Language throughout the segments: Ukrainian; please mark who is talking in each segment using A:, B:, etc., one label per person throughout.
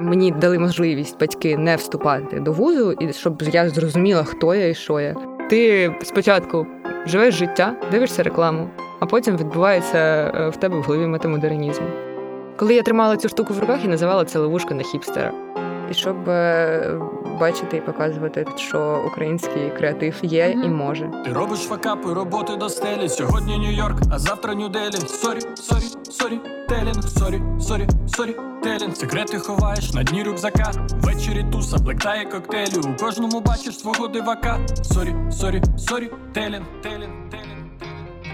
A: Мені дали можливість батьки не вступати до вузу, і щоб я зрозуміла, хто я і що я. Ти спочатку живеш життя, дивишся рекламу, а потім відбувається е, в тебе в голові метамодернізм. Коли я тримала цю штуку в руках, і називала це ловушка на хіпстера. І щоб е, бачити і показувати, що український креатив є
B: Мгм.
A: і може.
C: Ти робиш факапи, роботи до стелі. Сьогодні Нью-Йорк, а завтра Нью-Делі. Story, story, storytelling, story, story, storytelling. Секрети ховаєш на дні рюкзака. Ввечері туса, блектає коктейлю. У кожному бачиш свого дивака. Story, story, storytelling, telling, telling.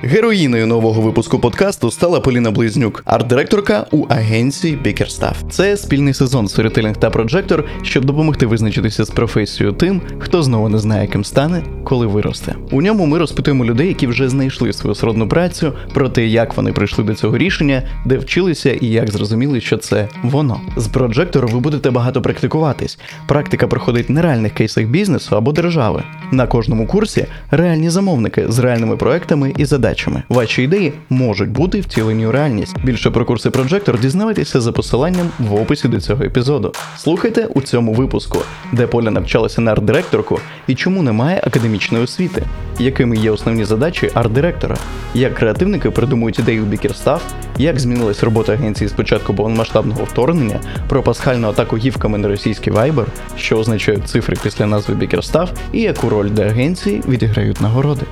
D: Героїною нового випуску подкасту стала Поліна Близнюк, арт-директорка у агенції Bickerstaff. Це спільний сезон Storytelling та Projector, щоб допомогти визначитися з професією тим, хто знову не знає, ким стане, коли виросте. У ньому ми розпитуємо людей, які вже знайшли свою сродну працю, про те, як вони прийшли до цього рішення, де вчилися і як зрозуміли, що це воно. З Projector ви будете багато практикуватись. Практика проходить на реальних кейсах бізнесу або держави. На кожному курсі реальні замовники з реальними проектами і задачами. Ваші ідеї можуть бути втілені у реальність. Більше про курси Projector дізнавайтеся за посиланням в описі до цього епізоду. Слухайте у цьому випуску, де Поля навчалася на арт-директорку і чому немає академічної освіти, якими є основні задачі арт-директора, як креативники придумують у Bickerstaff, як змінилась робота агенції з початку повномасштабного вторгнення, про пасхальну атаку гівками на російський Viber, що означають цифри після назви Bickerstaff, і яку роль для агенції відіграють нагороди.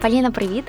B: Поліна, привіт.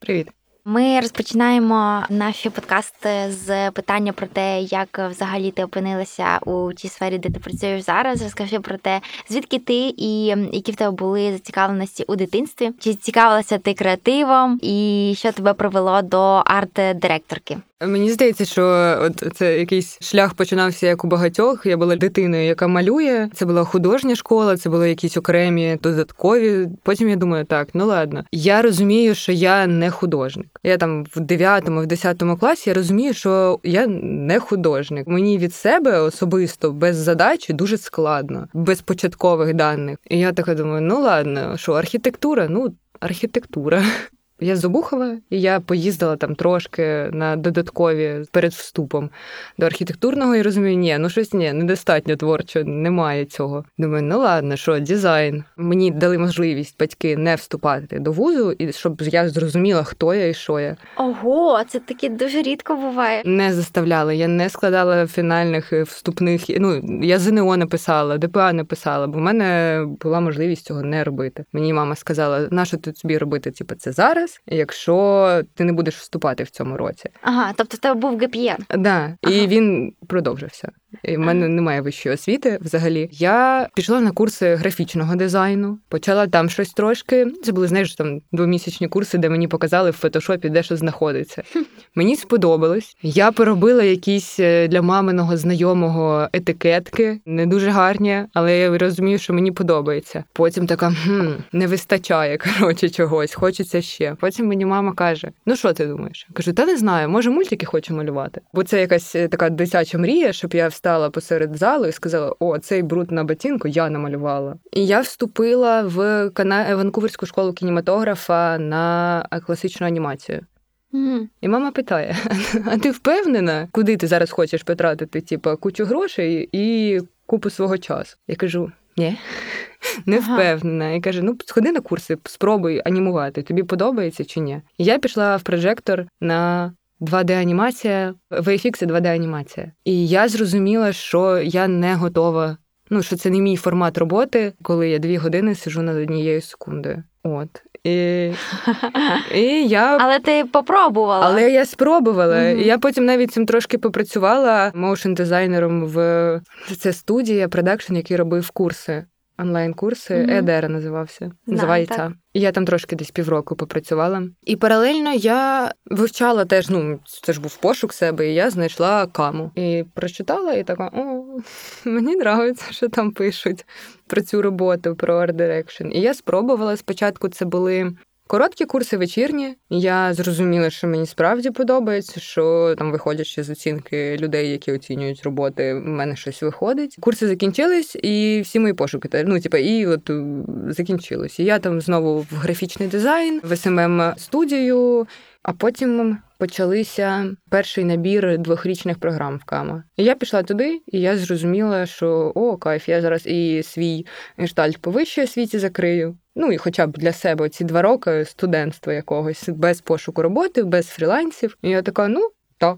A: Привіт.
B: Ми розпочинаємо наші подкасти з питання про те, як взагалі ти опинилася у тій сфері, де ти працюєш зараз. Розкажи про те, звідки ти і які в тебе були зацікавленості у дитинстві, чи цікавилася ти креативом, і що тебе привело до арт-директорки?
A: Мені здається, що от це якийсь шлях починався як у багатьох. Я була дитиною, яка малює. Це була художня школа, це були якісь окремі додаткові. Потім я думаю, так, ну ладно. Я розумію, що я не художник. Я там в 9 в 10 класі я розумію, що я не художник. Мені від себе особисто без задачі дуже складно, без початкових даних. І я така думаю, ну ладно, що архітектура? Ну, архітектура. Я з Обухова, і я поїздила там трошки на додаткові перед вступом до архітектурного і розумію, ні, ну щось ні, недостатньо творчо, немає цього. Думаю, ну ладно, що дизайн. Мені дали можливість батьки не вступати до вузу, і щоб я зрозуміла, хто я і що я.
B: Ого, це таке дуже рідко буває.
A: Не заставляли, я не складала фінальних е, вступних. Ну я ЗНО не писала, ДПА не писала, бо в мене була можливість цього не робити. Мені мама сказала, нащо ти собі робити типу, це зараз, якщо ти не будеш вступати в цьому році.
B: Ага, тобто в тебе був ГПЄ.
A: Да,
B: Ага.
A: і він продовжився. І в мене немає вищої освіти взагалі. Я пішла на курси графічного дизайну, почала там щось трошки. Це були, знаєш, там двомісячні курси, де мені показали в фотошопі, де що знаходиться. Мені сподобалось. Я поробила якісь е, для маминого знайомого етикетки, не дуже гарні, але я розумію, що мені подобається. Потім така хм, не вистачає коротше чогось, хочеться ще. Потім мені мама каже: Ну що ти думаєш? Я кажу, та не знаю, може мультики хочу малювати. Бо це якась е, така дитяча мрія, щоб я встала посеред залу і сказала: О, цей бруд на ботинку я намалювала. І я вступила в Кана... Ванкуверську школу кінематографа на е, класичну анімацію.
B: Мгм.
A: І мама питає: А ти впевнена, куди ти зараз хочеш потратити? Типа кучу грошей і купу свого часу? Я кажу: ні. Не
B: Ага.
A: впевнена. І каже: ну сходи на курси, спробуй анімувати. Тобі подобається чи ні? І я пішла в прожектор на 2D-анімація, VFX і 2D-анімація. І я зрозуміла, що я не готова. Ну, що це не мій формат роботи, коли я дві години сижу над однією секундою. От. І, і я
B: Але ти попробувала.
A: але я спробувала. І я потім навіть цим трошки попрацювала моушн дизайнером в це студія продакшн, який робив курси. Онлайн-курси
B: Мгм.
A: Едера називався. Називається.
B: так.
A: І я там трошки десь півроку попрацювала. І паралельно я вивчала теж, ну, це ж був пошук себе, і я знайшла каму. І прочитала, і така: о, мені подобається, що там пишуть про цю роботу, про art direction. І я спробувала спочатку це були короткі курси вечірні. Я зрозуміла, що мені справді подобається, що там, виходячи з оцінки людей, які оцінюють роботи, в мене щось виходить. Курси закінчились, і всі мої пошуки ну, типа, і от е, закінчилось. І я там знову в графічний дизайн, в СММ студію. А потім почалися перший набір двохрічних програм в Кама. І я пішла туди, і я зрозуміла, що о, кайф, я зараз і свій гештальт по вищій освіті закрию. Ну і хоча б для себе ці два роки студентства якогось без пошуку роботи, без фрілансів. І я така, ну так,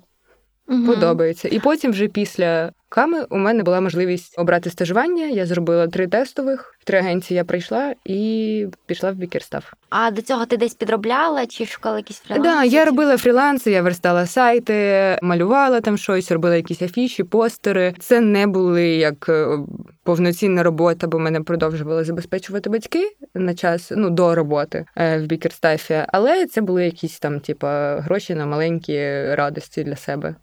B: Угу.
A: подобається. І потім, вже після ками, у мене була можливість обрати стажування. Я зробила три тестових, в три агенції я прийшла і пішла в бікерстав.
B: А до цього ти десь підробляла чи шукала якісь фріланси?
A: Да, я робила фріланси, я верстала сайти, малювала там щось, робила якісь афіші, постери. Це не були як е, повноцінна робота, бо мене продовжували забезпечувати батьки на час ну до роботи е, в бікерстафі. Але це були якісь там, типа, гроші на маленькі радості для себе.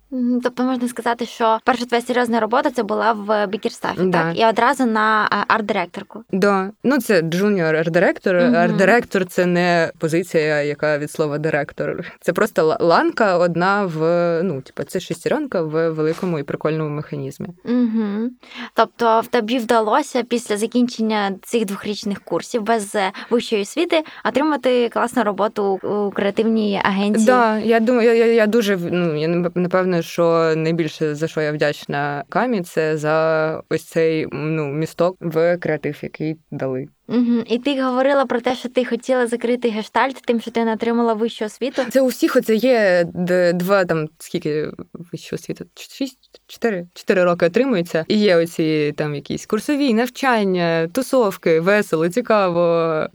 B: Тобто можна сказати, що перша твоя серйозна робота це була в бікерстафі,
A: Да.
B: так? І одразу на арт-директорку.
A: Да. Ну, це junior арт-директор.
B: Мгм.
A: Арт-директор це не позиція, яка від слова директор. Це просто ла- ланка одна в ну, типа, це шестеренка в великому і прикольному механізмі.
B: Угу. Тобто в тобі вдалося після закінчення цих двохрічних курсів без е, вищої освіти отримати класну роботу у креативній агенції.
A: Да, я думаю, я, я, я дуже ну я нап- напевно, що найбільше за що я вдячна камі, це за ось цей ну місток в креатив, який дали.
B: Угу. І ти говорила про те, що ти хотіла закрити гештальт, тим, що ти не отримала вищу освіту.
A: Це у всіх оце є два там скільки вищого освіти? Шість, чотири, чотири роки отримується. І є оці там якісь курсові навчання, тусовки, весело, цікаво.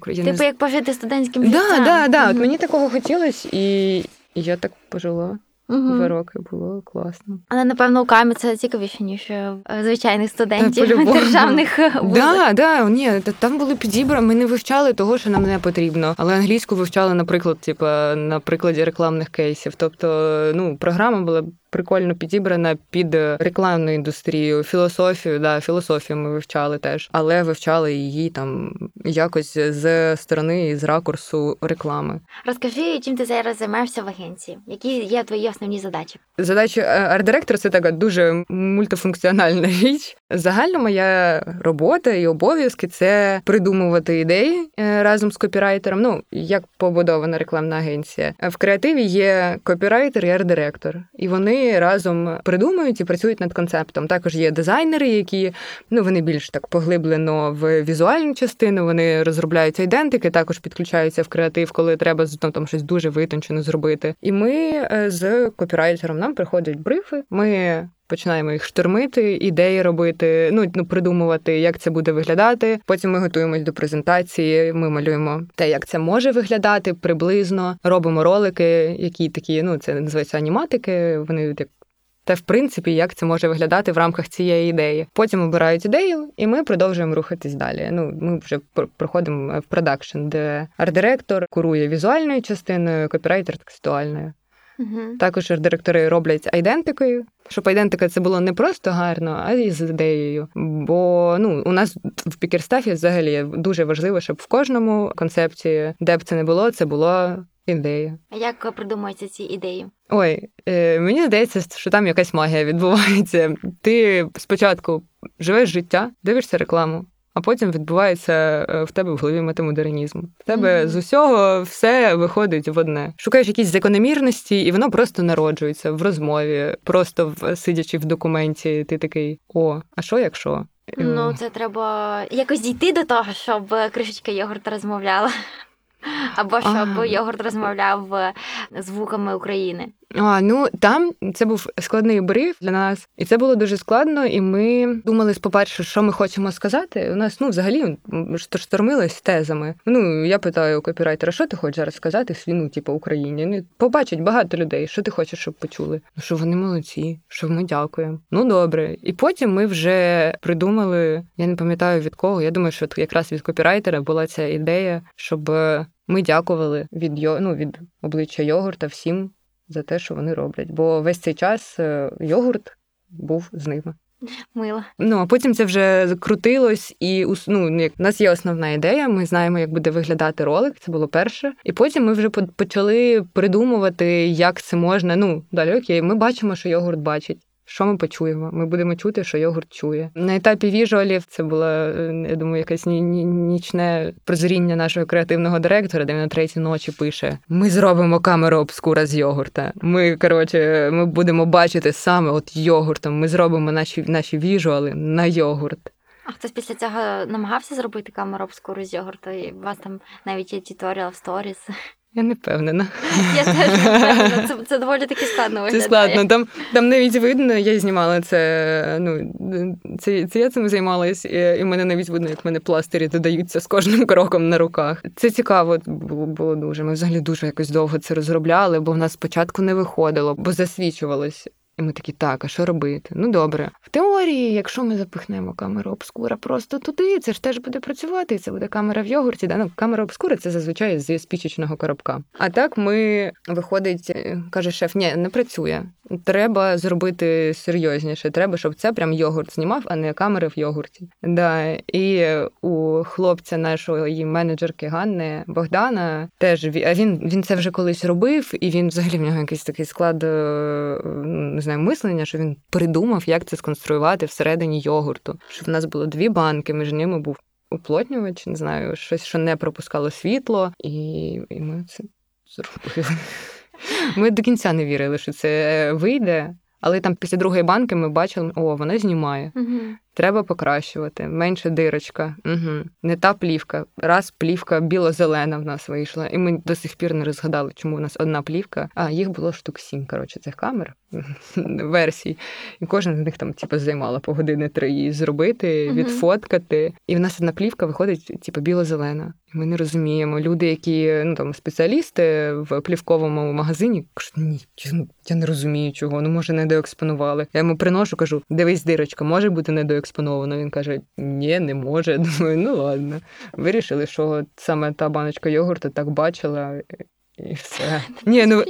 A: Я не
B: Типу, як пожити студентським
A: Да,
B: життям.
A: да, да. От мені такого хотілося, і я так пожила.
B: Мгм.
A: Два роки було класно.
B: Але напевно у камі це цікавіше, ніж е, звичайних студентів
A: по-любому.
B: державних вузів.
A: Да, да, ні, та- там були підібрані. Ми не вивчали того, що нам не потрібно, але англійську вивчали, наприклад, типа на прикладі рекламних кейсів. Тобто, ну, програма була прикольно підібрана під рекламну індустрію, філософію. Да, філософію ми вивчали теж, але вивчали її там якось з сторони і з ракурсу реклами.
B: Розкажи, чим ти зараз займаєшся в агенції? Які є твої основні задачі?
A: Задача е, арт-директора це така дуже мультифункціональна річ. Загально моя робота і обов'язки це придумувати ідеї е, разом з копірайтером. Ну як побудована рекламна агенція. В креативі є копірайтер і арт-директор, і вони разом придумують і працюють над концептом. Також є дизайнери, які ну вони більш так поглиблено в візуальну частину. Вони розробляють айдентики, також підключаються в креатив, коли треба ну, там щось дуже витончено зробити. І ми е, з копірайтером нам приходять брифи. Ми починаємо їх штурмити, ідеї робити, ну ну придумувати, як це буде виглядати. Потім ми готуємось до презентації. Ми малюємо те, як це може виглядати приблизно. Робимо ролики, які такі, ну це називається аніматики. Вони як та в принципі, як це може виглядати в рамках цієї ідеї. Потім обирають ідею, і ми продовжуємо рухатись далі. Ну, ми вже проходимо в продакшн, де арт-директор курує візуальною частиною, копірайтер текстуальною.
B: Угу.
A: Також арт-директори роблять айдентикою, щоб айдентика це було не просто гарно, а й з ідеєю. Бо ну у нас в пікерстафі взагалі дуже важливо, щоб в кожному концепції, де б це не було, це була ідея.
B: А як придумуються ці ідеї?
A: Ой, е, мені здається, що там якась магія відбувається. Ти спочатку живеш життя, дивишся рекламу, а потім відбувається е, в тебе в голові метамодернізм. В тебе
B: Мгм.
A: з усього все виходить в одне. Шукаєш якісь закономірності, і воно просто народжується в розмові, просто в сидячи в документі. Ти такий: о, а що якщо? Е,
B: Ну, це треба якось дійти до того, щоб кришечка йогурта розмовляла. Або щоб йогурт розмовляв е, звуками України.
A: А, ну там це був складний бриф для нас, і це було дуже складно. І ми думали, по-перше, що ми хочемо сказати. У нас ну взагалі штормилось тезами. Ну я питаю копірайтера, що ти хочеш зараз сказати свій, ну, типу, Україні? Ну, побачать багато людей. Що ти хочеш, щоб почули? Ну що вони молодці, що ми дякуємо. Ну добре. І потім ми вже придумали. Я не пам'ятаю від кого. Я думаю, що якраз від копірайтера була ця ідея, щоб ми дякували від йо, ну, від обличчя йогурта всім за те, що вони роблять. Бо весь цей час е, йогурт був з ними.
B: Мило.
A: Ну а потім це вже крутилось, і ну, як у нас є основна ідея. Ми знаємо, як буде виглядати ролик. Це було перше. І потім ми вже почали придумувати, як це можна. Ну далі окей, ми бачимо, що йогурт бачить. Що ми почуємо? Ми будемо чути, що йогурт чує. На етапі віжуалів це було, е, я думаю, якесь ні- ні- нічне прозріння нашого креативного директора, де він на третій ночі пише: Ми зробимо камеру обскура з йогурта. Ми коротше, ми будемо бачити саме от йогуртом. Ми зробимо наші наші віжуали на йогурт.
B: А хтось після цього намагався зробити камеру обскуру з йогурту, і у вас там навіть є туторіал в сторіс.
A: Я не впевнена.
B: Я теж не впевнена. Це, це доволі таки складно
A: Це складно. Там, там навіть видно, я знімала це. Ну це, це я цим займалась, і, і мене навіть видно, як мене пластирі додаються з кожним кроком на руках. Це цікаво було, було дуже. Ми взагалі дуже якось довго це розробляли, бо в нас спочатку не виходило, бо засвічувалось. І ми такі, так, а що робити? Ну добре. В теорії, якщо ми запихнемо камеру обскура просто туди, це ж теж буде працювати. Це буде камера в йогурті. Да? Ну, камера обскура це зазвичай з спічечного коробка. А так ми виходить, е, каже шеф, ні, не працює. Треба зробити серйозніше. Треба, щоб це прям йогурт знімав, а не камери в йогурті. Да. І у хлопця нашої менеджерки Ганни Богдана теж він, він це вже колись робив, і він взагалі в нього якийсь такий склад е, не знаю, мислення, що він придумав, як це сконструювати всередині йогурту. Щоб в нас було дві банки, між ними був уплотнювач, не знаю, щось, що не пропускало світло, і, і ми це зробили. Ми до кінця не вірили, що це вийде. Але там після другої банки ми бачили, о, вона знімає.
B: Угу.
A: Треба покращувати. Менше дирочка. Угу. Не та плівка. Раз плівка біло-зелена в нас вийшла. І ми до сих пір не розгадали, чому у нас одна плівка. А їх було штук сім, коротше, цих камер версій. І кожна з них там, типу, займала по години три її зробити,
B: Мгм.
A: відфоткати. І в нас одна плівка виходить, типу, біло-зелена. І ми не розуміємо. Люди, які ну там спеціалісти в плівковому магазині, кажуть, ні, я- не розумію чого. Ну може недоекспонували. Я йому приношу, кажу, дивись, дирочка, може бути недоекспоновано. Він каже: Ні, не може. Думаю, ну ладно. Вирішили, що саме та баночка йогурту так бачила. І все. Ні, ну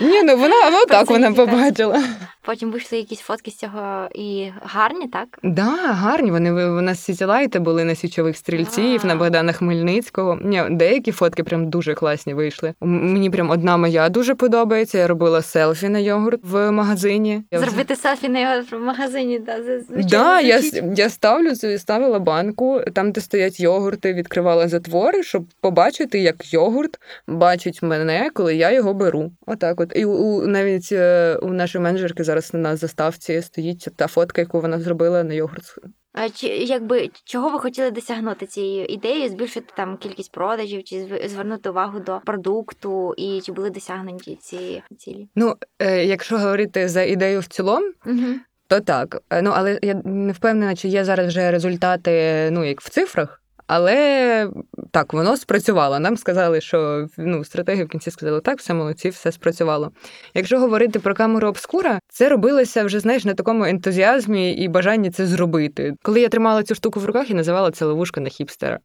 A: ні, ну вона ну, так вона побачила.
B: Потім вийшли якісь фотки з цього і гарні, так?
A: Да, гарні. Вони у нас сітілайти були на січових стрільців,
B: А.
A: на Богдана Хмельницького. Ні, деякі фотки прям дуже класні вийшли. Мені прям одна моя дуже подобається. Я робила селфі на йогурт в магазині.
B: Зробити селфі на його в магазині, да, це,
A: Да, я, я ставлю цю- ставила банку, там, де стоять йогурти, відкривала затвори, щоб побачити, як йогурт бачить мене, коли я його беру. Отак, от. І у, у- навіть е, у нашої менеджерки зараз на заставці стоїть та фотка, яку вона зробила на йогурт.
B: А чи якби чого ви хотіли досягнути цією ідеєю, збільшити там кількість продажів, чи зв- звернути увагу до продукту, і чи були досягнені ці цілі?
A: Ну, е, якщо говорити за ідею в цілому,
B: Угу.
A: то так. Е, Ну, але я не впевнена, чи є зараз вже результати, ну, як в цифрах. Але так, воно спрацювало. Нам сказали, що ну, стратегію в кінці сказали, так, все молодці, все спрацювало. Якщо говорити про камеру обскура, це робилося вже, знаєш, на такому ентузіазмі і бажанні це зробити. Коли я тримала цю штуку в руках, і називала це ловушка на хіпстера.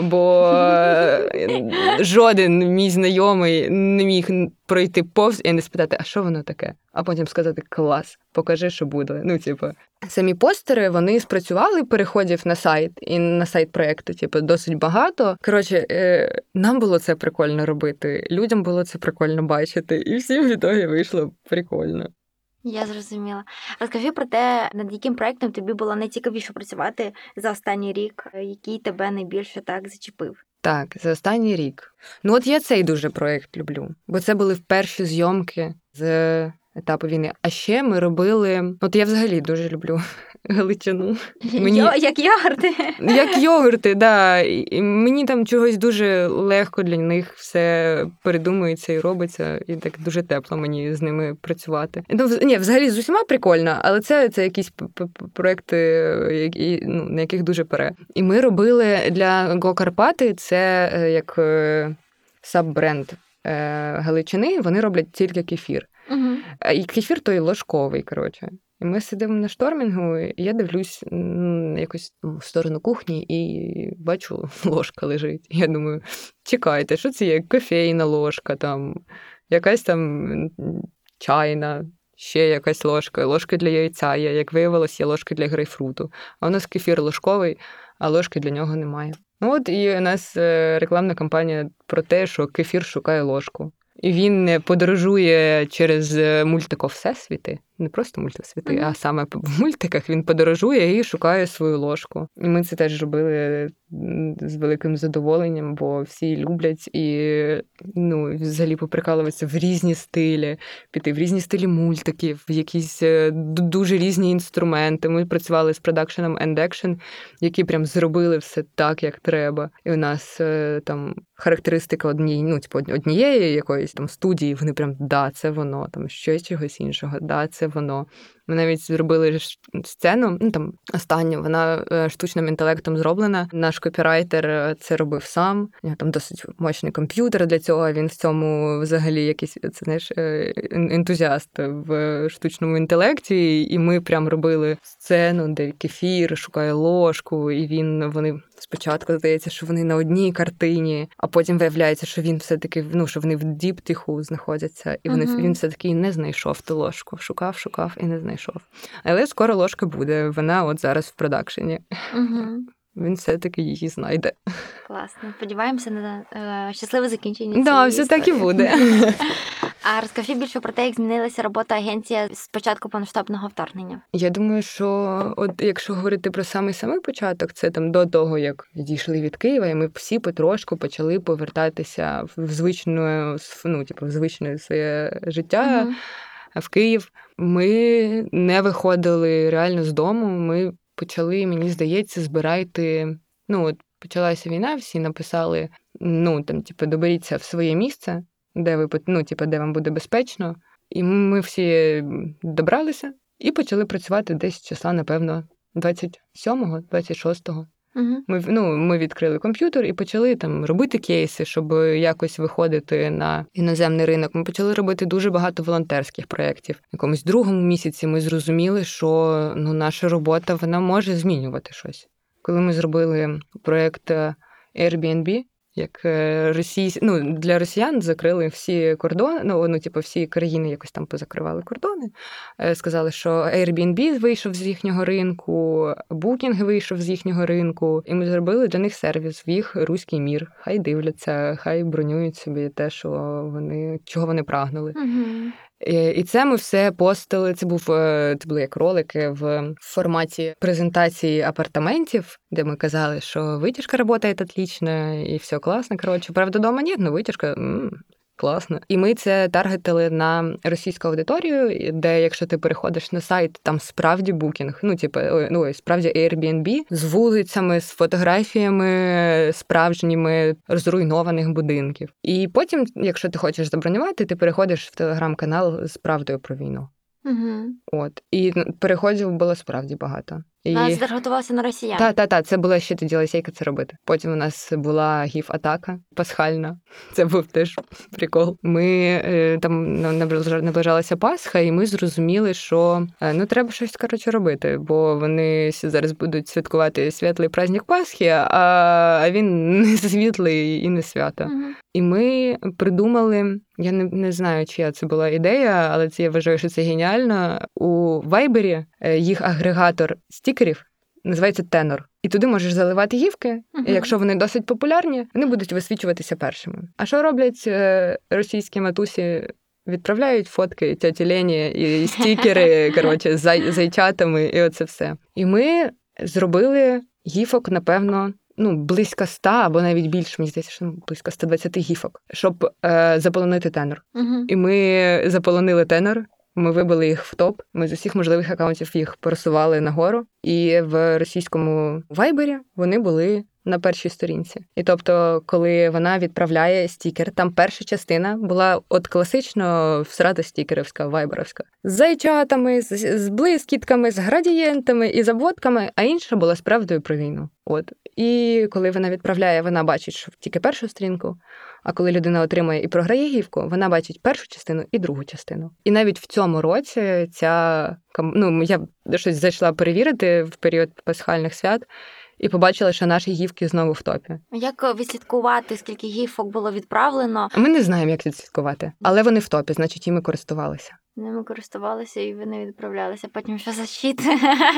A: Бо е, жоден мій знайомий не міг пройти повз і не спитати, а що воно таке? А потім сказати клас, покажи, що буде. Ну, типу, самі постери вони спрацювали переходів на сайт і на сайт проекту, типу, досить багато. Коротше, е, нам було це прикольно робити, людям було це прикольно бачити, і всім в вийшло прикольно.
B: Я зрозуміла. Розкажи про те, над яким проектом тобі було найцікавіше працювати за останній рік, який тебе найбільше так зачепив.
A: Так, за останній рік. Ну, от я цей дуже проект люблю, бо це були перші зйомки з етапу війни. А ще ми робили. От я взагалі дуже люблю Галичину. Мені-
B: Йо, як йогурти.
A: Як йогурти, да. І мені там чогось дуже легко для них все передумується і робиться, і так дуже тепло мені з ними працювати. Ну, ні, взагалі з усіма прикольно, але це, це якісь проекти, які, ну, на яких дуже пере. І ми робили для Го Карпати це е, як е, саб-бренд е, Галичини. Вони роблять тільки кефір.
B: Угу.
A: І кефір той ложковий, коротше. І ми сидимо на штормінгу, і я дивлюсь якось в сторону кухні і бачу, ложка лежить. Я думаю, чекайте, що це є? Кофейна ложка, там, якась там чайна, ще якась ложка, ложка для яйця є. Як виявилось, є ложка для грейпфруту. А у нас кефір ложковий, а ложки для нього немає. Ну от і у нас е, рекламна кампанія про те, що кефір шукає ложку. І він подорожує через е, мультико Всесвіти, не просто мультисвіти,
B: Мгм.
A: а саме в мультиках він подорожує і шукає свою ложку. І ми це теж робили з великим задоволенням, бо всі люблять і ну, взагалі поприкалуватися в різні стилі, піти в різні стилі мультиків, в якісь е, дуже різні інструменти. Ми працювали з продакшеном and Action, які прям зробили все так, як треба. І у нас е, там характеристика однієї, ну, типу, однієї якоїсь там студії, вони прям да, це воно, там щось чогось іншого, да, це воно. Ми навіть зробили сцену, ну там останню, вона е, штучним інтелектом зроблена. Наш копірайтер е, це робив сам. У нього там досить мощний комп'ютер для цього. Він в цьому взагалі якийсь це знаєш е, ентузіаст в штучному інтелекті. І ми прям робили сцену, де кефір шукає ложку, і він вони спочатку здається, що вони на одній картині, а потім виявляється, що він все-таки ну, що вони в діптиху знаходяться, і вони
B: Мгм.
A: він все-таки не знайшов ту ложку. Шукав, шукав і не знайшов. Але скоро ложка буде. Вона от зараз в продакшені.
B: Угу.
A: Він все-таки її знайде.
B: Класно. Сподіваємося на е, щасливе закінчення.
A: Да, все так і буде.
B: А розкажи більше про те, як змінилася робота агенції з початку повномасштабного вторгнення.
A: Я думаю, що от якщо говорити про самий самий початок, це там до того, як відійшли від Києва, і ми всі потрошку почали повертатися в звичну ну, типу, в звичне своє життя.
B: Мгм.
A: в Київ. Ми не виходили реально з дому. Ми почали, мені здається, збирати. Ну, от почалася війна, всі написали: ну там, типу, доберіться в своє місце, де ви ну, типу, де вам буде безпечно. І ми всі добралися і почали працювати десь числа, напевно, 27-го, 26-го.
B: Мгм.
A: Ми, ну, ми відкрили комп'ютер і почали там робити кейси, щоб якось виходити на іноземний ринок. Ми почали робити дуже багато волонтерських проєктів. Якомусь другому місяці ми зрозуміли, що ну, наша робота вона може змінювати щось. Коли ми зробили проєкт е, Airbnb, як е, російсь... ну, для росіян закрили всі кордони, ну, ну, типу, всі країни якось там позакривали кордони. Е, Сказали, що Airbnb вийшов з їхнього ринку, Booking вийшов з їхнього ринку, і ми зробили для них сервіс в їх руський мір. Хай дивляться, хай бронюють собі те, що вони чого вони прагнули.
B: Мгм.
A: Е, І це ми все постили. Це був е, це були як ролики в форматі презентації апартаментів, де ми казали, що витяжка працює отлично, і все класно. Коротше, правда, дома ні, але витяжка. Класно. І ми це таргетили на російську аудиторію, де якщо ти переходиш на сайт, там справді букінг, ну типу, ну справді Airbnb з вулицями, з фотографіями справжніми зруйнованих будинків. І потім, якщо ти хочеш забронювати, ти переходиш в телеграм-канал з правдою про війну.
B: Мгм.
A: От і переходів було справді багато. І...
B: Нас зарготувалося на росіян.
A: Та, та, та, це була ще тоді лисейка це робити. Потім у нас була гіф-атака пасхальна. Це був теж прикол. Ми е, там наближалася Пасха, і ми зрозуміли, що е, ну треба щось коротше робити, бо вони зараз будуть святкувати світлий праздник Пасхи, а, він не світлий і не свято.
B: Мгм.
A: І ми придумали, я не, не знаю, чия це була ідея, але це я вважаю, що це геніально. У Вайбері їх агрегатор стікерів називається Тенор. І туди можеш заливати гівки.
B: Мгм.
A: І якщо вони досить популярні, вони будуть висвічуватися першими. А що роблять е, російські матусі? Відправляють фотки тьоті Лені і стікери, коротше, з зай- зайчатами, і оце все. І ми зробили гіфок, напевно, ну, близько 100 або навіть більше, мені здається, що ну, близько 120 гіфок, щоб е, заполонити тенор.
B: Мгм.
A: І ми заполонили тенор. Ми вибили їх в топ. Ми з усіх можливих акаунтів їх просували нагору. І в російському вайбері вони були на першій сторінці. І тобто, коли вона відправляє стікер, там перша частина була от класично всрата стікерівська, вайберовська, з зайчатами, з, з блискітками, з градієнтами і заводками, а інша була з правдою про війну. От і коли вона відправляє, вона бачить, що тільки першу сторінку. А коли людина отримує і програє гівку, вона бачить першу частину і другу частину. І навіть в цьому році ця ну, я щось зайшла перевірити в період пасхальних свят і побачила, що наші гівки знову в топі.
B: Як відслідкувати, скільки гіфок було відправлено?
A: Ми не знаємо, як відслідкувати, але вони в топі, значить, іми користувалися.
B: Ними користувалися і вони відправлялися. Потім що за щит?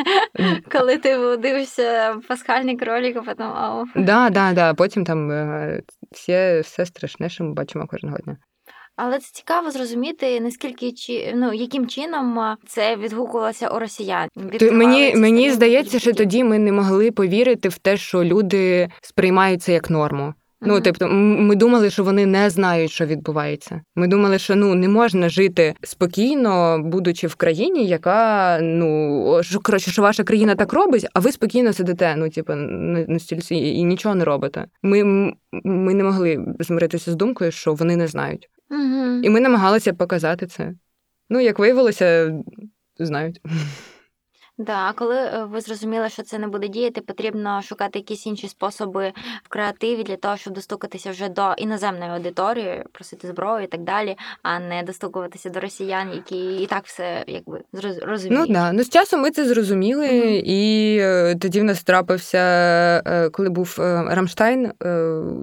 B: Коли ти дивишся пасхальний кролик, а потім ау.
A: Да, да, да. Потім там е, все, все страшне, що ми бачимо кожного дня.
B: Але це цікаво зрозуміти, наскільки чи ну яким чином це відгукувалося у росіян.
A: Мені мені здається, що тоді ми не могли повірити в те, що люди сприймають це як норму. Ну, тобто, ми думали, що вони не знають, що відбувається. Ми думали, що ну не можна жити спокійно, будучи в країні, яка ну що коротше, що ваша країна так робить, а ви спокійно сидите. Ну, типу, на, на стільці і, і нічого не робите. Ми, ми не могли змиритися з думкою, що вони не знають,
B: Мгм.
A: і ми намагалися показати це. Ну, як виявилося, знають.
B: Да, а коли е, ви зрозуміли, що це не буде діяти, потрібно шукати якісь інші способи в креативі для того, щоб достукатися вже до іноземної аудиторії, просити зброю і так далі, а не достукуватися до росіян, які і так все якби зроз- розуміють.
A: Ну да. Ну з часом ми це зрозуміли,
B: Мгм.
A: і е, тоді в нас трапився, е, коли був Рамштайн,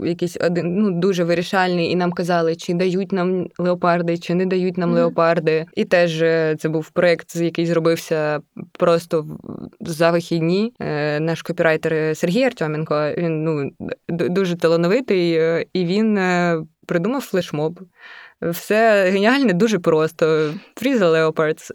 A: якийсь один ну дуже вирішальний, і нам казали, чи дають нам леопарди, чи не дають нам
B: Мгм.
A: леопарди. І теж це був проект, який зробився просто в- за вихідні. Е, Наш копірайтер Сергій Артеменко, він ну дуже талановитий, е, і він е, придумав флешмоб. Все геніальне, дуже просто. Фріза Леопардс.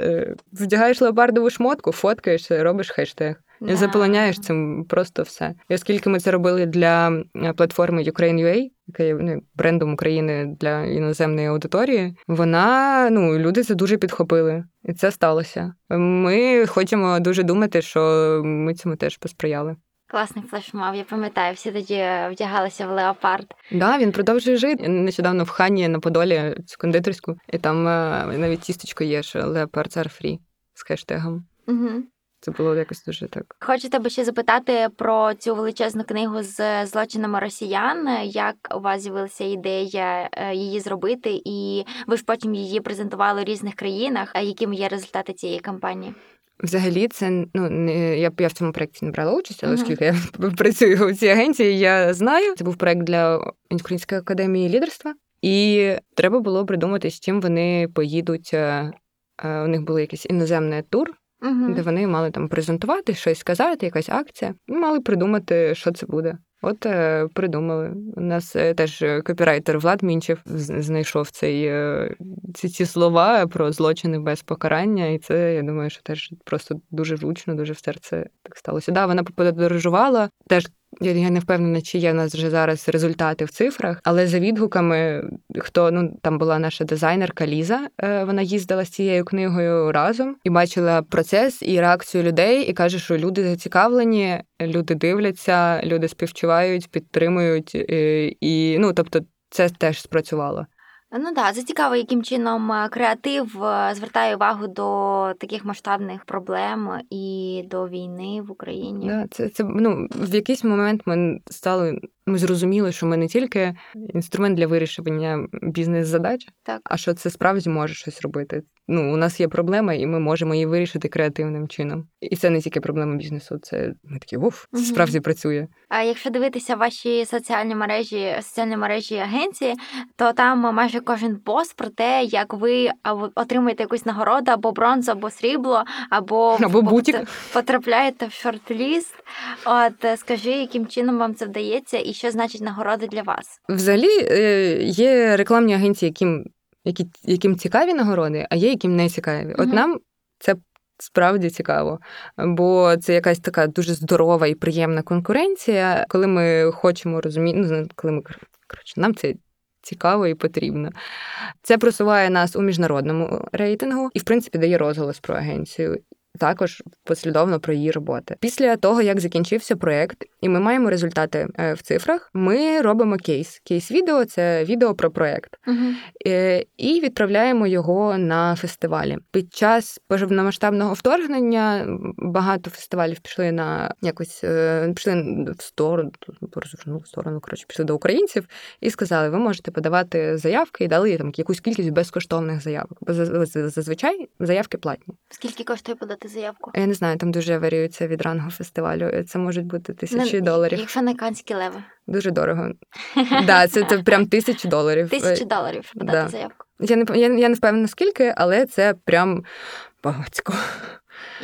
A: Вдягаєш леопардову шмотку, фоткаєшся, робиш хештег.
B: Да.
A: заполоняєш цим просто все. І оскільки ми це робили для е, платформи Ukraine.ua, яка є ну, брендом України для іноземної аудиторії, вона ну люди це дуже підхопили, і це сталося. Ми хочемо дуже думати, що ми цьому теж посприяли.
B: Класний флешмоб, я пам'ятаю, всі тоді вдягалися в леопард.
A: Да, він продовжує жити. Я Нещодавно в Хані на Подолі цю кондитерську, і там е, навіть тістечко є, що Leopard are free з хештегом.
B: Угу.
A: Це було якось дуже так.
B: Хочу тебе ще запитати про цю величезну книгу з злочинами росіян. Як у вас з'явилася ідея е, її зробити, і ви ж потім її презентували в різних країнах. А якими є результати цієї кампанії?
A: Взагалі, це ну не я, я в цьому проєкті не брала участь, але оскільки я працюю у цій агенції, я знаю. Це був проєкт для Української академії лідерства, і треба було придумати, з чим вони поїдуть. е, е, У них був якийсь іноземний тур,
B: Угу.
A: де вони мали там презентувати, щось сказати, якась акція. І мали придумати, що це буде. От е, придумали. У нас е, теж копірайтер Влад Мінчев знайшов цей, е, ці, ці слова про злочини без покарання, і це, я думаю, що теж просто дуже влучно, дуже в серце так сталося. Да, вона подорожувала. Теж я, не впевнена, чи є в нас вже зараз результати в цифрах, але за відгуками, хто ну там була наша дизайнерка Ліза, е, вона їздила з цією книгою разом і бачила процес і реакцію людей, і каже, що люди зацікавлені, люди дивляться, люди співчувають, підтримують, е, і ну тобто. Це теж спрацювало.
B: Ну да, це цікаво, яким чином е, креатив е, звертає увагу до таких масштабних проблем і до війни в Україні.
A: Да, це, це ну в якийсь момент ми стали. Ми зрозуміли, що ми не тільки інструмент для вирішення бізнес-задач,
B: Так.
A: а що це справді може щось робити. Ну, у нас є проблема, і ми можемо її вирішити креативним чином. І це не тільки проблема бізнесу, це ми такі уф, це справді працює.
B: А якщо дивитися ваші соціальні мережі, соціальні мережі агенції, то там майже кожен пост про те, як ви отримуєте якусь нагороду, або бронзу, або срібло, або,
A: Або бутик.
B: потрапляєте в шорт-ліст. От скажи, яким чином вам це вдається, і що значить нагорода для вас?
A: Взагалі е, є рекламні агенції, яким, які, яким цікаві нагороди, а є яким не цікаві. От нам це справді цікаво, бо це якась така дуже здорова і приємна конкуренція, коли ми хочемо розуміти, ну, коли ми коротше, нам це. Цікаво і потрібно. Це просуває нас у міжнародному рейтингу і, в принципі, дає розголос про агенцію. Також послідовно про її роботи. Після того, як закінчився проект, і ми маємо результати е, в цифрах, ми робимо кейс. Кейс-відео це відео про проект. Е, і відправляємо його на фестивалі. Під час повномасштабного вторгнення багато фестивалів пішли на якось е, пішли в сторону, в сторону, коротше, пішли до українців і сказали: ви можете подавати заявки і дали там якусь кількість безкоштовних заявок. Бо зазвичай заявки платні.
B: Скільки коштує подати заявку?
A: Я не знаю, там дуже варіюється від рангу фестивалю. Це можуть бути тисячі
B: Ну,
A: доларів.
B: Якщо не канські леви.
A: Дуже дорого. Да, це, це прям тисячі доларів.
B: Тисячі доларів, подати
A: да.
B: заявку.
A: Я не я, я не впевнена скільки, але це прям багатько.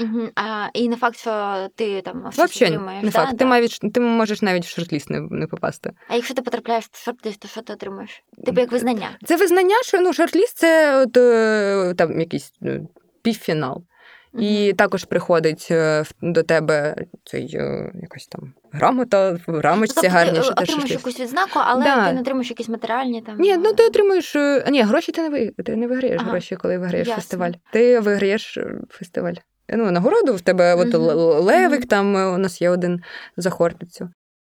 B: Угу. А, і не факт, що ти там
A: Взагалі,
B: отримаєш.
A: не
B: да?
A: факт. Ти
B: Да.
A: навіть ти можеш навіть в шорт-ліст не, не попасти.
B: А якщо ти потрапляєш в шорт-лист, то що ти отримаєш? Типу як визнання.
A: Це визнання, що ну шорт-ліст це от, е, там якийсь е, півфінал. І також приходить е, до тебе цей е, якась там грамота, рамочці
B: тобто
A: гарні,
B: ти
A: що ти
B: якусь відзнаку, але
A: Да.
B: ти не отримуєш якісь матеріальні там.
A: Ні, ну ти
B: е,
A: отримуєш. е, Ні, гроші ти не ви ти не виграєш
B: Ага.
A: гроші, коли виграєш
B: Ясно.
A: фестиваль. Ти виграєш е, фестиваль. Ну, нагороду в тебе от левик, там е, у нас є один за хортицю.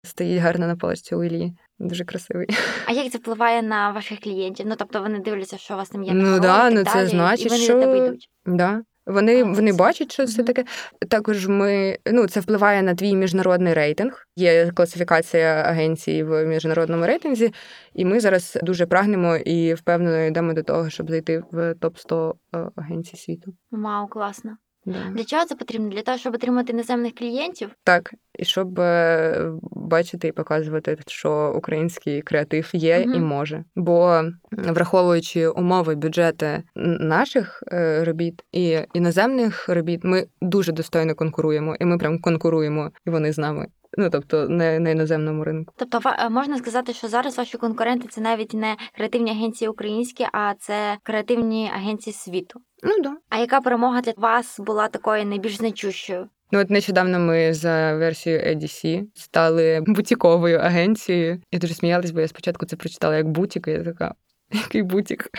A: Стоїть гарно на паличці у Іллі. Дуже красивий.
B: А як це впливає на ваших клієнтів? Ну тобто вони дивляться, що у вас там є
A: Ну да, ну
B: так
A: це
B: далі,
A: значить,
B: і вони
A: що-
B: до тебе йдуть.
A: Да. Вони,
B: А,
A: вони бачать, що це таке. Також ми ну це впливає на твій міжнародний рейтинг. Є класифікація агенцій в міжнародному рейтинзі, і ми зараз дуже прагнемо і впевнено йдемо до того, щоб зайти в топ 100 агенцій світу.
B: Вау, класно.
A: Да.
B: Для чого це потрібно? Для того, щоб отримати іноземних клієнтів?
A: Так, і щоб е, бачити і показувати, що український креатив є
B: Мгм.
A: і може. Бо враховуючи умови, бюджети наших е, робіт і іноземних робіт, ми дуже достойно конкуруємо, і ми прям конкуруємо, і вони з нами. Ну тобто, не на іноземному ринку.
B: Тобто, е, можна сказати, що зараз ваші конкуренти це навіть не креативні агенції українські, а це креативні агенції світу.
A: Ну да.
B: А яка перемога для вас була такою найбільш значущою?
A: Ну от нещодавно ми за версією EDC стали бутіковою агенцією. Я дуже сміялась, бо я спочатку це прочитала як бутік, і я така, який бутік?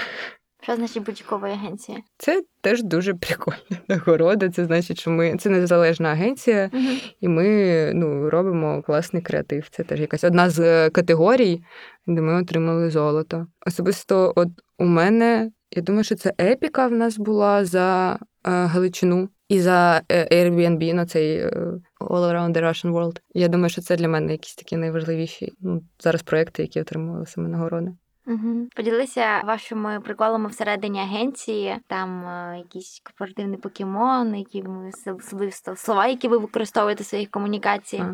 B: Що значить будь-якової агенції?
A: Це теж дуже прикольна нагорода. Це значить, що ми це незалежна агенція,
B: Угу.
A: і ми ну, робимо класний креатив. Це теж якась одна з е, категорій, де ми отримали золото. Особисто, от у мене, я думаю, що це епіка в нас була за е, Галичину і за е, Airbnb на цей е, All Around the Russian World. Я думаю, що це для мене якісь такі найважливіші ну, зараз проекти, які отримували саме нагороди.
B: Угу. Поділися вашими приколами всередині агенції, там е, якісь корпоративний покемон, які ви слова, які ви використовуєте в своїх комунікаціях.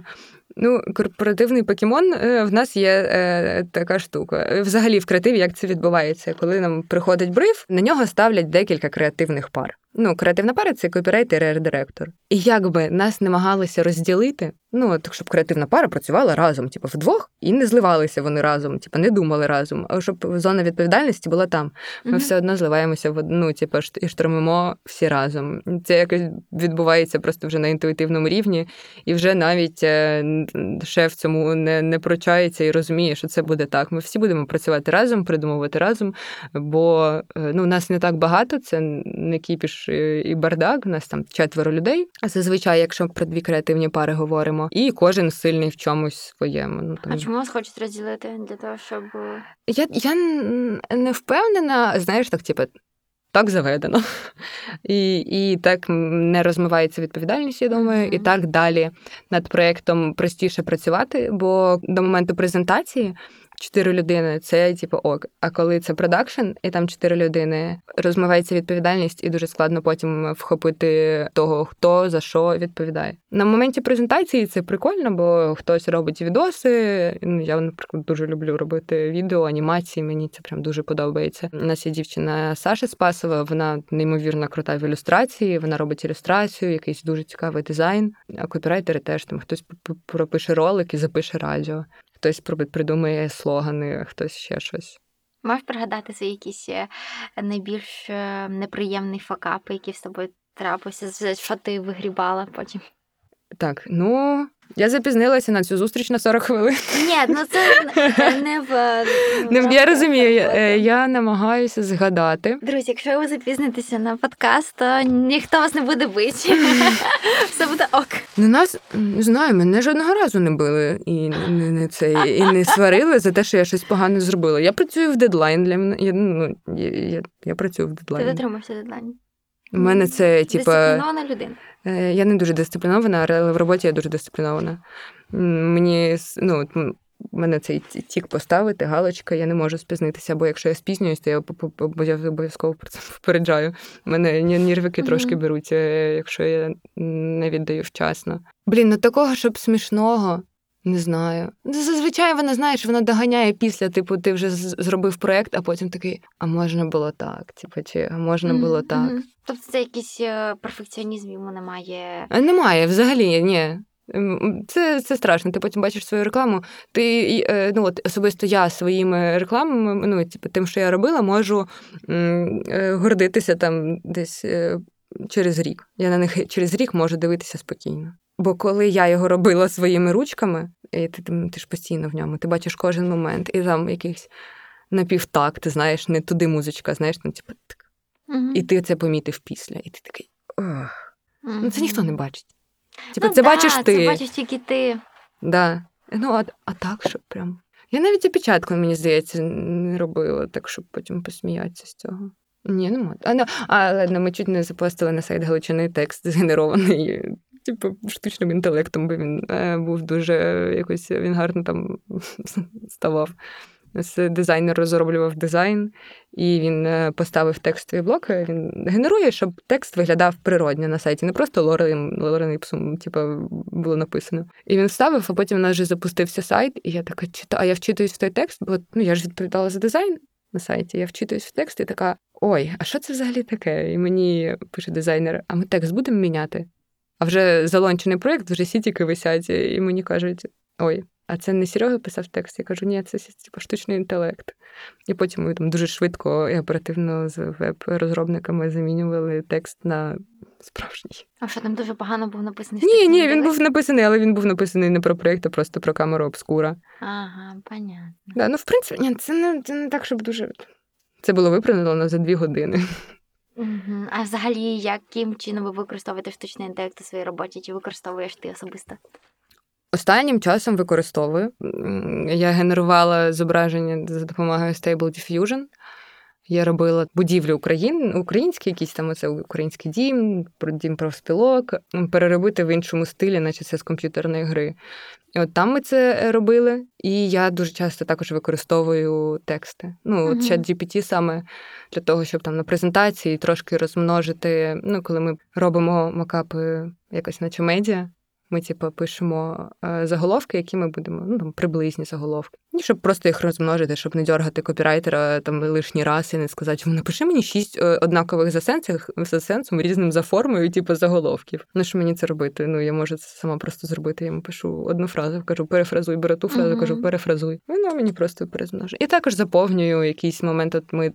A: Ну, корпоративний покемон е, в нас є е, така штука. Е, Взагалі, в креативі як це відбувається? Коли нам приходить бриф, на нього ставлять декілька креативних пар. Ну, креативна пара це копірайтер і арт-директор. І якби нас намагалися розділити, ну от щоб креативна пара працювала разом, типу, вдвох, і не зливалися вони разом, типу, не думали разом. А щоб зона відповідальності була там. Ми
B: Мгм.
A: все одно зливаємося в одну, типу, і штурмимо всі разом. Це якось відбувається просто вже на інтуїтивному рівні, і вже навіть е, шеф цьому не, не прочається і розуміє, що це буде так. Ми всі будемо працювати разом, придумувати разом, бо е, ну, нас не так багато, це не кіпіш і і бардак. У нас там четверо людей. А зазвичай, якщо про дві креативні пари говоримо, і кожен сильний в чомусь своєму. Ну, там...
B: А чому вас хочуть розділити для того, щоб е,
A: Я, я не впевнена, знаєш, так, типу, так заведено. І, і так не розмивається відповідальність, я думаю, і так далі над проєктом простіше працювати, бо до моменту презентації чотири людини це типу ок. А коли це продакшн, і там чотири людини, розмивається відповідальність, і дуже складно потім вхопити того, хто за що відповідає. На моменті презентації це прикольно, бо хтось робить відоси. Ну, Я, наприклад, дуже люблю робити відео, анімації. Мені це прям дуже подобається. У нас є дівчина Саша Спасова. Вона неймовірно крута в ілюстрації. Вона робить ілюстрацію, якийсь дуже цікавий дизайн. А копірайтери теж там хтось пропише ролик і запише радіо. Хтось придумає слогани, хтось ще щось.
B: можеш пригадати свої якісь е, найбільш неприємні неприємний факап, який з тобою трапився, що ти вигрібала потім?
A: Так, ну я запізнилася на цю зустріч на 40 хвилин.
B: Ні, ну це не- в е,
A: Не,
B: в
A: я розумію, я, е, я намагаюся згадати.
B: Друзі, якщо ви запізнитеся на подкаст, то ніхто вас не буде бити. Все буде ок.
A: Ну, нас не знаю, мене жодного разу не били і не, не це і не сварили за те, що я щось погано зробила. Я працюю в дедлайн для мене. Я, ну, я, я, я працюю в дедлайн.
B: Ти дотримався дедлайну.
A: У мене це типа
B: Дисциплінована людина.
A: е, я не дуже дисциплінована, але в роботі я дуже дисциплінована. Мені ну, в мене цей тік поставити, галочка, я не можу спізнитися, бо якщо я спізнююсь, то я обов'язково про це попереджаю. У мене ні- нервики
B: Мгм.
A: трошки беруть, е, якщо я не віддаю вчасно. Блін, ну такого, щоб смішного Не знаю. Зазвичай вона, знаєш, вона доганяє після, типу, ти вже зробив проект, а потім такий, а можна було так, типу, чи а можна було
B: Мгм,
A: так.
B: Тобто це якийсь е, перфекціонізм йому немає.
A: А Немає, взагалі, ні. Це, це страшно. Ти потім бачиш свою рекламу. Ти е, ну от особисто я своїми рекламами, ну типу, тим, що я робила, можу е, гордитися там десь е, через рік. Я на них через рік можу дивитися спокійно. Бо коли я його робила своїми ручками, і ти, ти, ти ж постійно в ньому, ти бачиш кожен момент, і там якийсь напівтак, ти знаєш, не туди музичка, знаєш, ну, типу, так.
B: Мгм.
A: і ти це помітив після, і ти такий. Ох. Ну, це ніхто не бачить. Типу,
B: Ну
A: це
B: да,
A: бачиш ти.
B: Це бачиш тільки ти.
A: Да. Ну, а, а так, щоб прям. Я навіть і печатку, мені здається, не робила, так, щоб потім посміятися з цього. Ні, нема. А, ну, а ладно, ми чуть не запостили на сайт Галичини текст згенерований, типу, штучним інтелектом, бо він е, був дуже якось він гарно там ставав. Дизайнер розроблював дизайн, і він е, поставив текстові блоки. Він генерує, щоб текст виглядав природньо на сайті, не просто лорем, лорем іпсум, типу, було написано. І він вставив, а потім у нас вже запустився сайт, і я така читаю, а я вчитуюсь в той текст, бо ну я ж відповідала за дизайн на сайті. Я вчитуюсь в текст і така: ой, а що це взагалі таке? І мені пише дизайнер: а ми текст будемо міняти? А вже залончений проєкт, вже сітіки висять, і мені кажуть: ой, а це не Серега писав текст. Я кажу, ні, це типу, штучний інтелект. І потім ми там дуже швидко і оперативно з веб-розробниками замінювали текст на справжній.
B: А що там дуже погано був написаний?
A: Ні, ні, він був написаний, але він був написаний не про проєкт, а просто про камеру обскура.
B: Ага, понятно.
A: Да, ну, в принципі, ні, це не, це не так, щоб дуже. Це було виправлено за дві години.
B: Угу. А взагалі, яким чином ви використовуєте штучний інтелект у своїй роботі? Чи використовуєш ти особисто?
A: Останнім часом використовую. Я генерувала зображення за допомогою Stable Diffusion. Я робила будівлі Україн, українські, якісь там оце український дім, дім профспілок, переробити в іншому стилі, наче це з комп'ютерної гри. І от там ми це робили, і я дуже часто також використовую тексти. Ну, от чат GPT саме для того, щоб там на презентації трошки розмножити. Ну, коли ми робимо макапи якось наче медіа, ми, типу, пишемо е, заголовки, які ми будемо, ну там приблизні заголовки. І щоб просто їх розмножити, щоб не дергати копірайтера там лишній раз і не сказати, що напиши мені шість е, однакових за сенсом, за сенсом, різним за формою, типу, заголовків. Ну що мені це робити? Ну я можу це сама просто зробити. Я йому пишу одну фразу, кажу, перефразуй, беру ту фразу,
B: Мгм.
A: кажу, перефразуй. Воно мені просто перезмножує. І також заповнюю якийсь момент. От ми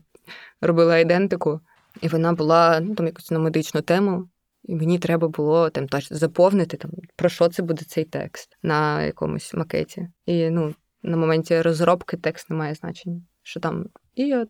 A: робили ідентику, і вона була ну, там якусь на медичну тему. І мені треба було там точно заповнити там про що це буде цей текст на якомусь макеті. І ну на моменті розробки текст не має значення, що там і я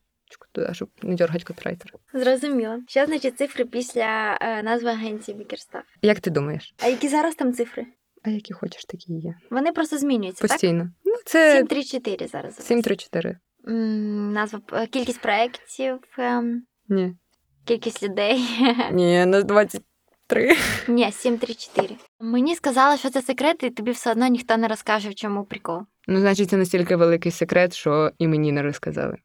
A: туди, щоб не дергати копірайтера.
B: Зрозуміло. Що значить цифри після е, назви агенції Бікерстав?
A: Як ти думаєш?
B: А які зараз там цифри?
A: А які хочеш, такі є.
B: Вони просто змінюються
A: постійно.
B: Так?
A: Ну це
B: 734 зараз.
A: 734.
B: М-м, назва е, кількість проєктів. Ем...
A: Ні.
B: Кількість людей.
A: Ні, у нас 20 три.
B: Ні, сім, три, чотири. Мені сказали, що це секрет, і тобі все одно ніхто не розкаже, в чому прикол.
A: Ну, значить, це настільки великий секрет, що і мені не розказали.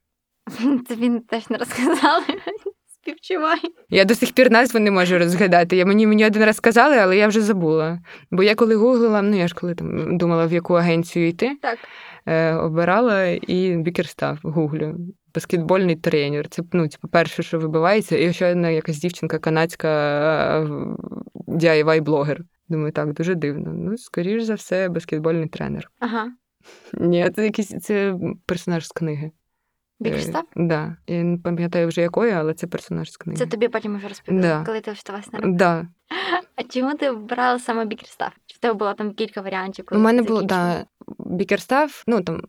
B: Тобі теж не розказали. Співчувай.
A: Я до сих пір назву не можу розгадати. Я Мені мені один раз сказали, але я вже забула. Бо я коли гуглила, ну я ж коли там думала, в яку агенцію йти,
B: так.
A: Е, обирала і бікерстав гуглю. Баскетбольний тренер. Це ну, типу, перше, що вибивається, і ще одна якась дівчинка канадська DIY блогер. Думаю, так, дуже дивно. Ну, скоріш за все, баскетбольний тренер.
B: Ага.
A: Ні, це якийсь це персонаж з книги.
B: Бікерстаф?
A: Е, Да. Я не пам'ятаю вже якої, але це персонаж з книги.
B: Це тобі потім вже розповіли,
A: Да.
B: коли ти вчилась на роботі.
A: Да.
B: А чому ти обрала саме Бікерстаф? Чи в тебе було там кілька варіантів?
A: У мене було да, бікерстав. Ну там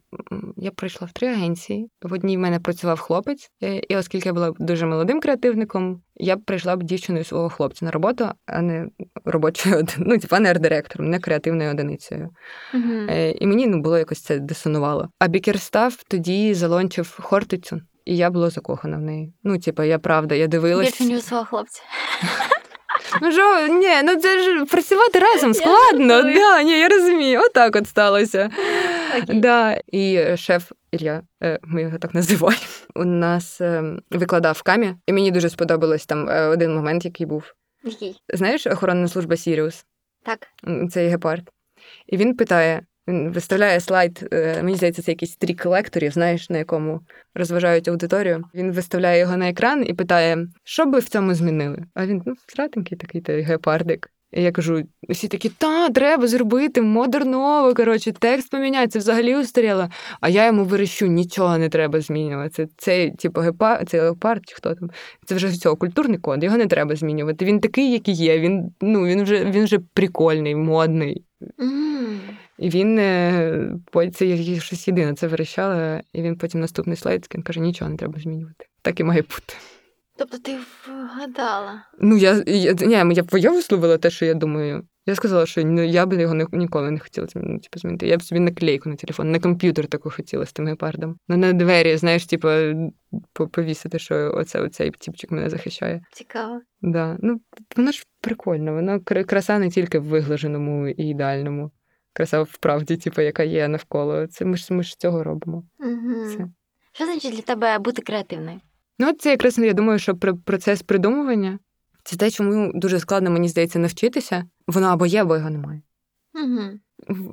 A: я пройшла в три агенції. В одній в мене працював хлопець, е, і оскільки я була дуже молодим креативником, я б прийшла б дівчиною свого хлопця на роботу, а не робочою ну, типа не арт-директором, не креативною одиницею. Е, І мені ну було якось це дисонувало. А бікерстав тоді залончив Хортицю. І я була закохана в неї. Ну, типа, я правда, я дивилась.
B: Більше, ніж свого хлопця.
A: Ну що, ні, ну це ж працювати разом складно. Да, ні, я розумію. Отак от сталося.
B: Okay.
A: Да. І шеф Ілля, е, ми його так називаємо, у нас е, викладав в камі, і мені дуже сподобалось там е, один момент, який був.
B: Який?
A: Знаєш, охоронна служба Сіріус,
B: Так.
A: Це гепард. І він питає: Він виставляє слайд. е, Мені здається, це якийсь стрік лекторів, знаєш, на якому розважають аудиторію. Він виставляє його на екран і питає, що би в цьому змінили? А він ну, сратенький такий той гепардик. І я кажу, всі такі, та, треба зробити модерново, коротше, текст поміняти, це взагалі устаріло. А я йому вирішую, нічого не треба змінювати. Це, типу, гепард, цей леопард, чи хто там. Це вже цього культурний код, його не треба змінювати. Він такий, який є. Він, ну, він, вже, він вже прикольний, модний.
B: М.
A: І він е, це щось єдине це вирішала, і він потім наступний слайд він каже, нічого не треба змінювати. Так і має бути.
B: Тобто ти вгадала.
A: Ну, я, я, ні, я, я висловила те, що я думаю. Я сказала, що ну, я б його не, ніколи не хотіла змінити, типу, змінити. Я б собі наклейку на телефон, на комп'ютер таку хотіла з тим гепардом. Ну, на двері, знаєш, типу, повісити, що оце, оцей тіпчик мене захищає.
B: Цікаво.
A: Да. Ну, воно ж прикольно, воно кра- краса не тільки в виглаженому і ідеальному. Краса в правді, типу, яка є навколо. Це ми ж ми ж цього робимо.
B: Угу.
A: Це.
B: Що значить для тебе бути креативною?
A: Ну, це якраз я думаю, що про- процес придумування це те, чому дуже складно, мені здається, навчитися. Воно або є, або його немає.
B: Угу.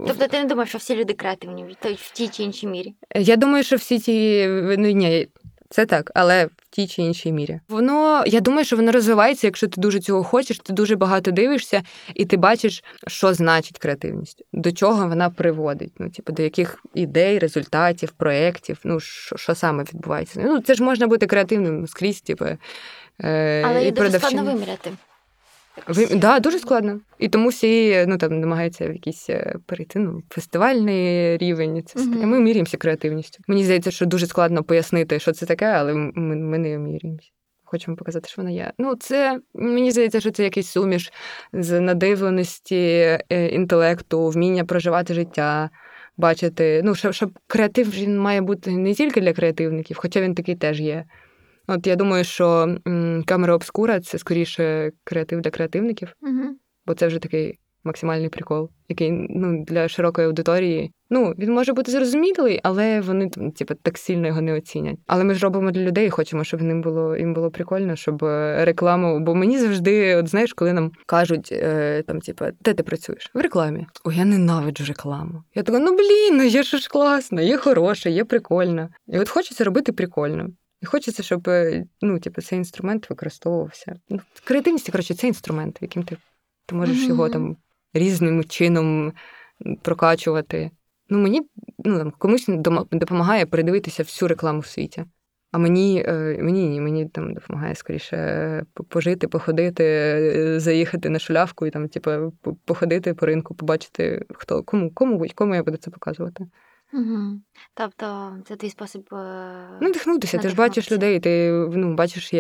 B: Тобто ти не думаєш, що всі люди креативні в в тій чи іншій мірі?
A: Я думаю, що всі ті ну ні, це так, але в тій чи іншій мірі. Воно я думаю, що воно розвивається, якщо ти дуже цього хочеш, ти дуже багато дивишся, і ти бачиш, що значить креативність, до чого вона приводить. Ну, типу, до яких ідей, результатів, проєктів, ну що, що саме відбувається. Ну, це ж можна бути креативним скрізь, типу. Е,
B: Але
A: і
B: дуже складно виміряти.
A: Ви, да, дуже складно. І тому всі ну, там, намагаються в якийсь е, перейти ну, фестивальний рівень. Це все таке. Ми міряємося креативністю. Мені здається, що дуже складно пояснити, що це таке, але ми, ми не міряємося. Хочемо показати, що вона є. Ну, це мені здається, що це якийсь суміш з надивленості, е, інтелекту, вміння проживати життя, бачити. Ну, щоб, щоб креатив він має бути не тільки для креативників, хоча він такий теж є. От я думаю, що камера обскура це скоріше креатив для креативників,
B: Угу.
A: бо це вже такий максимальний прикол, який ну, для широкої аудиторії. Ну, він може бути зрозумілий, але вони там, типу, так сильно його не оцінять. Але ми ж робимо для людей, хочемо, щоб ним було їм було прикольно, щоб е, рекламу. Бо мені завжди, от знаєш, коли нам кажуть, е, там, типу, де ти працюєш? В рекламі. О, я ненавиджу рекламу. Я така, ну блін, ну є ж класно, є хороше, є прикольно. І от хочеться робити прикольно. І хочеться, щоб е, ну, типу, цей інструмент використовувався. Ну, креативність, коротше, це інструмент, яким ти, ти можеш
B: Мгм.
A: його там різним чином прокачувати. Ну, мені ну, там, комусь допомагає передивитися всю рекламу в світі. А мені, е, мені ні, мені там допомагає скоріше е, пожити, походити, заїхати на шулявку і там, типу, походити по ринку, побачити, хто кому, кому, кому я буду це показувати.
B: Угу. Тобто це твій спосіб. е,
A: Ну, надихнутися, ти ж бачиш людей, ти ну, бачиш,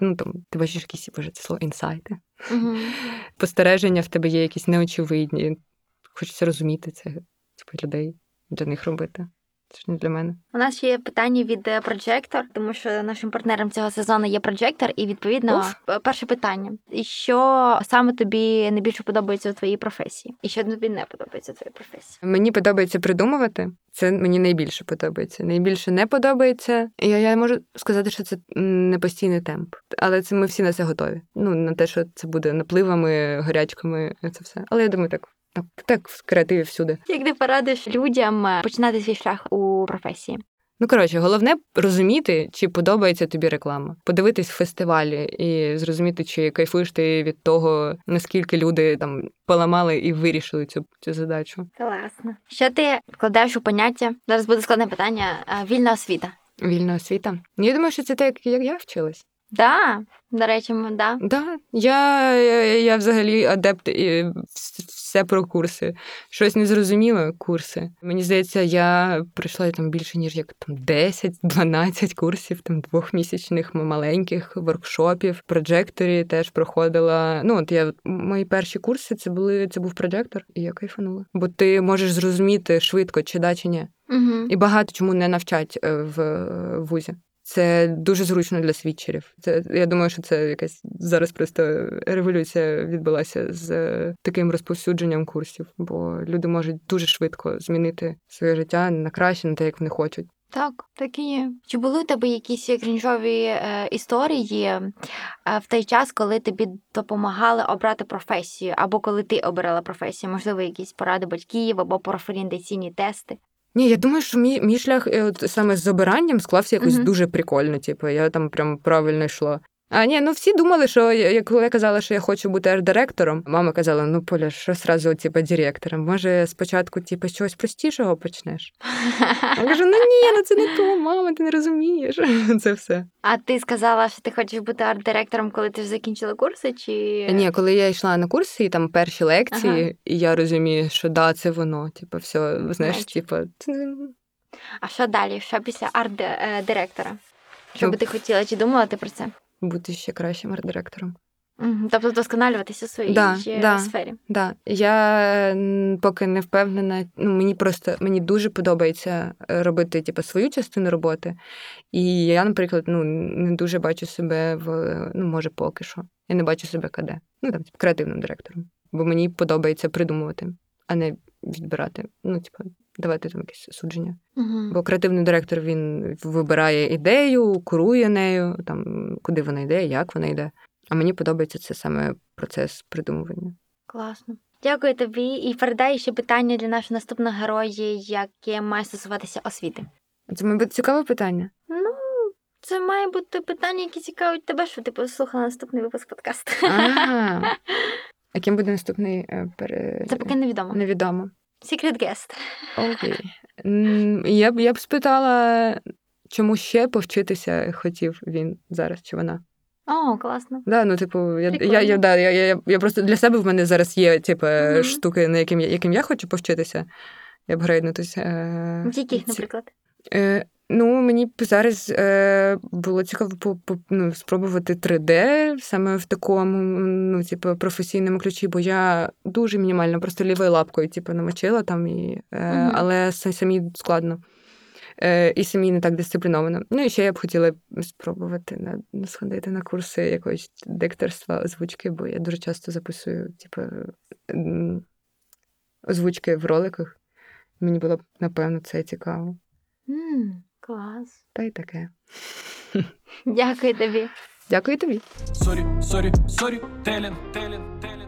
A: ну, там, ти бачиш якісь боже, це слово інсайти.
B: Угу.
A: Постереження в тебе є якісь неочевидні. Хочеться розуміти це, типу, людей, для них робити. Це ж не для мене.
B: У нас ще є питання від е, Projector, тому що нашим партнером цього сезону є Projector, і відповідно
A: Уф.
B: перше питання: що саме тобі найбільше подобається у твоїй професії? І що тобі не подобається у твоїй професії?
A: Мені подобається придумувати. Це мені найбільше подобається. Найбільше не подобається. Я, я можу сказати, що це не постійний темп. Але це ми всі на це готові. Ну, на те, що це буде напливами, горячками, це все. Але я думаю, так, так, так в креативі всюди.
B: Як ти порадиш людям е, починати свій шлях у професії?
A: Ну, коротше, головне розуміти, чи подобається тобі реклама, подивитись фестивалі і зрозуміти, чи кайфуєш ти від того, наскільки люди там поламали і вирішили цю, цю задачу.
B: Класно. Що ти вкладаєш у поняття? Зараз буде складне питання. е, Вільна освіта.
A: Вільна освіта. Ну, Я думаю, що це так, як я вчилась.
B: Да, до речі, да.
A: Да, я, я, я взагалі адепт і все про курси. Щось незрозуміле курси. Мені здається, я пройшла там більше, ніж як там 10-12 курсів, там двохмісячних маленьких воркшопів. Проджекторі теж проходила. Ну, от я мої перші курси це були це був проджектор, і я кайфанула. Бо ти можеш зрозуміти швидко, чи да, чи ні.
B: Угу.
A: І багато чому не навчать е, в е, вузі. Це дуже зручно для свідчерів. Це я думаю, що це якась зараз просто революція відбулася з е, таким розповсюдженням курсів, бо люди можуть дуже швидко змінити своє життя на краще, на те, як вони хочуть.
B: Так, так і є. Чи були у тебе якісь крінжові е, історії е, в той час, коли тобі допомагали обрати професію, або коли ти обирала професію? Можливо, якісь поради батьків або профорієнтаційні тести?
A: Ні, я думаю, що мій, мій шлях е, от, саме з обиранням склався якось
B: Мгм.
A: дуже прикольно. Типу, я там прям правильно йшла. А ні, ну всі думали, що я- коли я казала, що я хочу бути арт-директором, мама казала: ну Поля, що сразу, типу, директором? Може, спочатку, типу, з чогось простішого почнеш? Я кажу, ну ні, ну це не то, мама, ти не розумієш. Це все.
B: А ти сказала, що ти хочеш бути арт-директором, коли ти вже закінчила курси? Чи
A: Ні, коли я йшла на курси, і там перші лекції, і я розумію, що да, це воно. Типу, все, знаєш, типу,
B: а що далі? Що після арт-директора? Що
A: Ну,
B: би ти хотіла? Чи думала ти про це?
A: Бути ще кращим арт-директором.
B: Тобто вдосконалюватися у своїй
A: Да, да.
B: сфері.
A: Да, я поки не впевнена. Ну мені просто мені дуже подобається е, робити типу, свою частину роботи. І я, наприклад, ну не дуже бачу себе в ну, може, поки що. Я не бачу себе КД. Ну там типу, креативним директором. Бо мені подобається придумувати, а не відбирати. Ну, типу, давати там якесь судження.
B: Угу.
A: Бо креативний директор він вибирає ідею, курує нею, там куди вона йде, як вона йде. А мені подобається це саме процес придумування.
B: Класно. Дякую тобі і передай ще питання для нашого наступного героя, яке має стосуватися освіти.
A: Це, мабуть, цікаве питання.
B: Ну, це має бути питання, які цікавить тебе, що ти послухала наступний випуск подкасту.
A: А ким буде наступний е, пере...
B: Це поки невідомо.
A: невідомо.
B: Secret guest.
A: Окей. Я б я б спитала, чому ще повчитися хотів він зараз чи вона.
B: О, класно.
A: Да, ну, типу, я, я, я, да, я, я, я просто для себе в мене зараз є типу,
B: Мгм.
A: штуки, на яким я, яким я хочу повчитися. Я б грейднутися. Е,
B: Яких, наприклад?
A: Е, ну, мені б зараз е, було цікаво по, по, ну, спробувати 3D саме в такому ну, типу, професійному ключі, бо я дуже мінімально, просто лівою лапкою типу, намочила там, і, е,
B: Мгм.
A: але самі складно. Е, і самі не так дисципліновано. Ну і ще я б хотіла спробувати на, на сходити на курси якогось дикторства, озвучки, бо я дуже часто записую, типу, озвучки в роликах. Мені було б, напевно, це цікаво.
B: м клас.
A: Та й таке.
B: Дякую тобі.
A: Дякую тобі.
C: Story, сорі, storytelling, telling, telling.